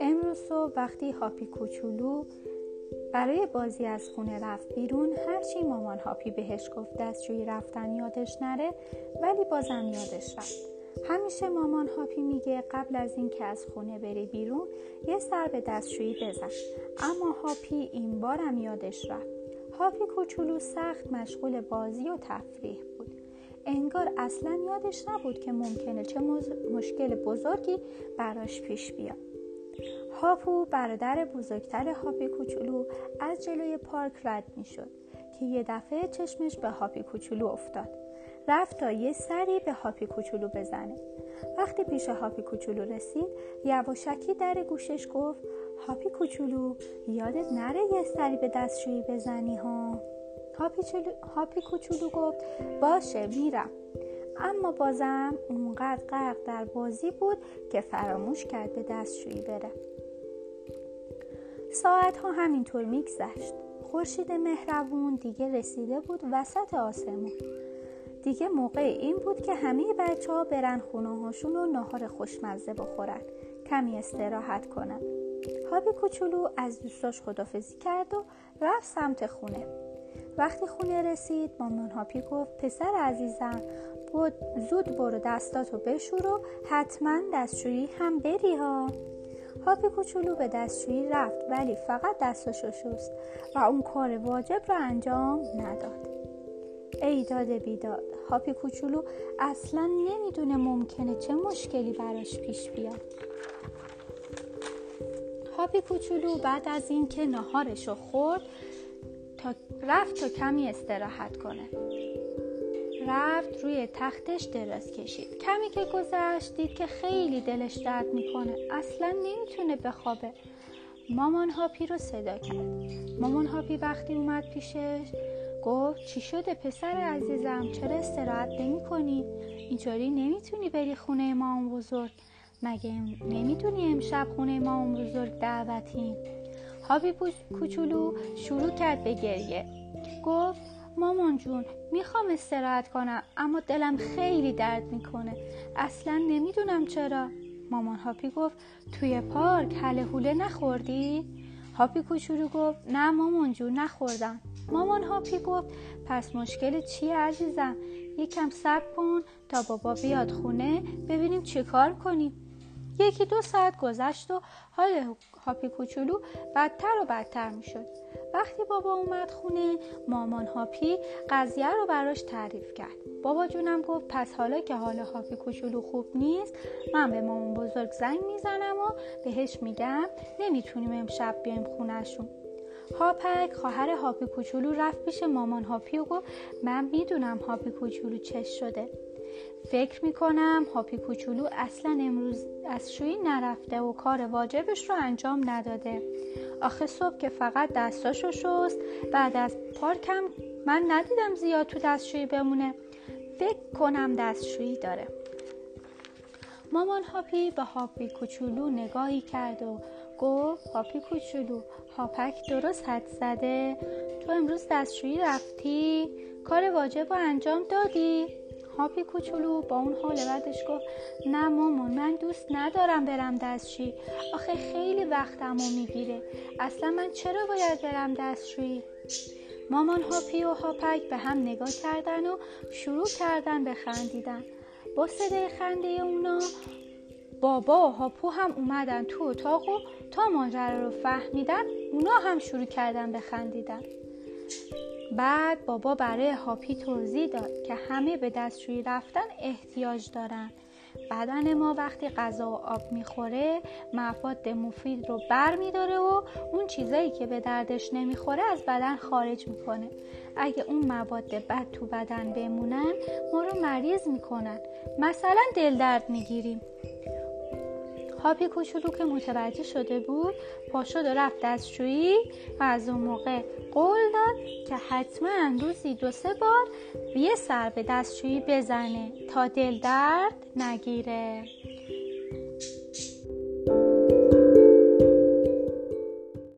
امروز وقتی هاپی کوچولو برای بازی از خونه رفت بیرون هرچی مامان هاپی بهش گفت دستشویی رفتن یادش نره ولی بازم یادش رفت. همیشه مامان هاپی میگه قبل از اینکه از خونه بری بیرون یه سر به دستشویی بزن. اما هاپی این بارم یادش رفت. هاپی کوچولو سخت مشغول بازی و تفریح بود. انگار اصلا یادش نبود که ممکنه چه مشکل بزرگی براش پیش بیاد. هاپو برادر بزرگتر هاپی کوچولو از جلوی پارک رد می شد که یه دفعه چشمش به هاپی کوچولو افتاد. رفت تا یه سری به هاپی کوچولو بزنه. وقتی پیش هاپی کوچولو رسید یواشکی در گوشش گفت هاپی کوچولو یادت نره یه سری به دستشویی بزنی ها؟ هاپی, هاپی کوچولو گفت باشه میرم. اما بازم اونقدر غرق در بازی بود که فراموش کرد به دستشویی بره. ساعت ها همینطور میگذشت. خورشید مهربون دیگه رسیده بود وسط آسمون. دیگه موقع این بود که همه بچه ها برن خونه هاشون و ناهار خوشمزه بخورن کمی استراحت کنن. هابی کوچولو از دوستاش خدافزی کرد و رفت سمت خونه. وقتی خونه رسید مامان هاپی گفت پسر عزیزم بود زود برو دستاتو بشور و حتما دستشویی هم بری ها. هاپی کوچولو به دستشویی رفت ولی فقط دستاشو شست و اون کار واجب رو انجام نداد. ای داده بیداد هاپی کوچولو اصلا نمی‌دونه ممکنه چه مشکلی براش پیش بیاد. هاپی کوچولو بعد از اینکه ناهارش رو خورد رفت تا کمی استراحت کنه. رفت روی تختش دراز کشید. کمی که گذشت دید که خیلی دلش درد می‌کنه. اصلا نمی‌تونه بخوابه. مامان هاپی رو صدا کرد. مامان هاپی وقتی اومد پیشش گفت چی شده پسر عزیزم؟ چرا استراحت نمی کنی؟ اینطوری نمی‌تونی بری خونه ما بزرگ. مگه نمی‌دونی امشب خونه ما بزرگ دعوتیم هابی کوچولو شروع کرد به گریه. گفت مامان جون می‌خوام استراحت کنم اما دلم خیلی درد می‌کنه. اصلا نمی‌دونم چرا. مامان هاپی گفت توی پارک حله حوله نخوردی؟ هاپی کوچولو گفت نه مامان جون نخوردم. مامان هاپی گفت پس مشکل چیه عزیزم؟ یکم صبر کن تا بابا بیاد خونه ببینیم چی کار کنیم. یکی دو ساعت گذشت و حال هاپی کوچولو بدتر و بدتر می‌شد. وقتی بابا اومد خونه مامان هاپی قضیه رو براش تعریف کرد. بابا جونم گفت پس حالا که حال هاپی کوچولو خوب نیست من به مامان بزرگ زنگ می‌زنم و بهش میگم نمی‌تونیم امشب بیایم خونهشون. هاپک خواهر هاپی کوچولو رفت پیش مامان هاپی و گفت من می‌دونم هاپی کوچولو چش شده. فکر می‌کنم هاپی کوچولو اصلا امروز از شویی نرفته و کار واجبش رو انجام نداده. آخه صبح که فقط دستاشو شست بعد از پارکم من ندیدم زیاد تو دستشویی بمونه. فکر کنم دستشویی داره. مامان هاپی به هاپی کوچولو نگاهی کرد و گفت هاپی کوچولو هاپک درست حد زده. تو امروز دستشویی رفتی؟ کار واجب رو انجام دادی؟ هاپی کوچولو با اون حال بعدش گفت نه مامان من دوست ندارم برم دستشویی. آخه خیلی وقتمو می‌گیره. اصلا من چرا باید برم دستشویی؟ مامان هاپی و هاپک به هم نگاه کردن و شروع کردن به خندیدن. با صدای خنده اونا بابا و هاپو هم اومدن تو اتاق و تا ماجرا رو فهمیدن اونا هم شروع کردن به خندیدن. بعد بابا برای هاپی توضیح داد که همه به دستشویی رفتن احتیاج دارن. بدن ما وقتی غذا و آب می‌خوره مواد مفید رو بر میداره و اون چیزایی که به دردش نمی‌خوره از بدن خارج می‌کنه. اگه اون مواد بد تو بدن بمونن ما رو مریض می‌کنن. مثلا دل درد می‌گیریم. هاپی کوچولو که متوجه شده بود پاشد و رفت دستشویی و از اون موقع قول داد که حتما روزی دو سه بار یه سر به دستشویی بزنه تا دل درد نگیره.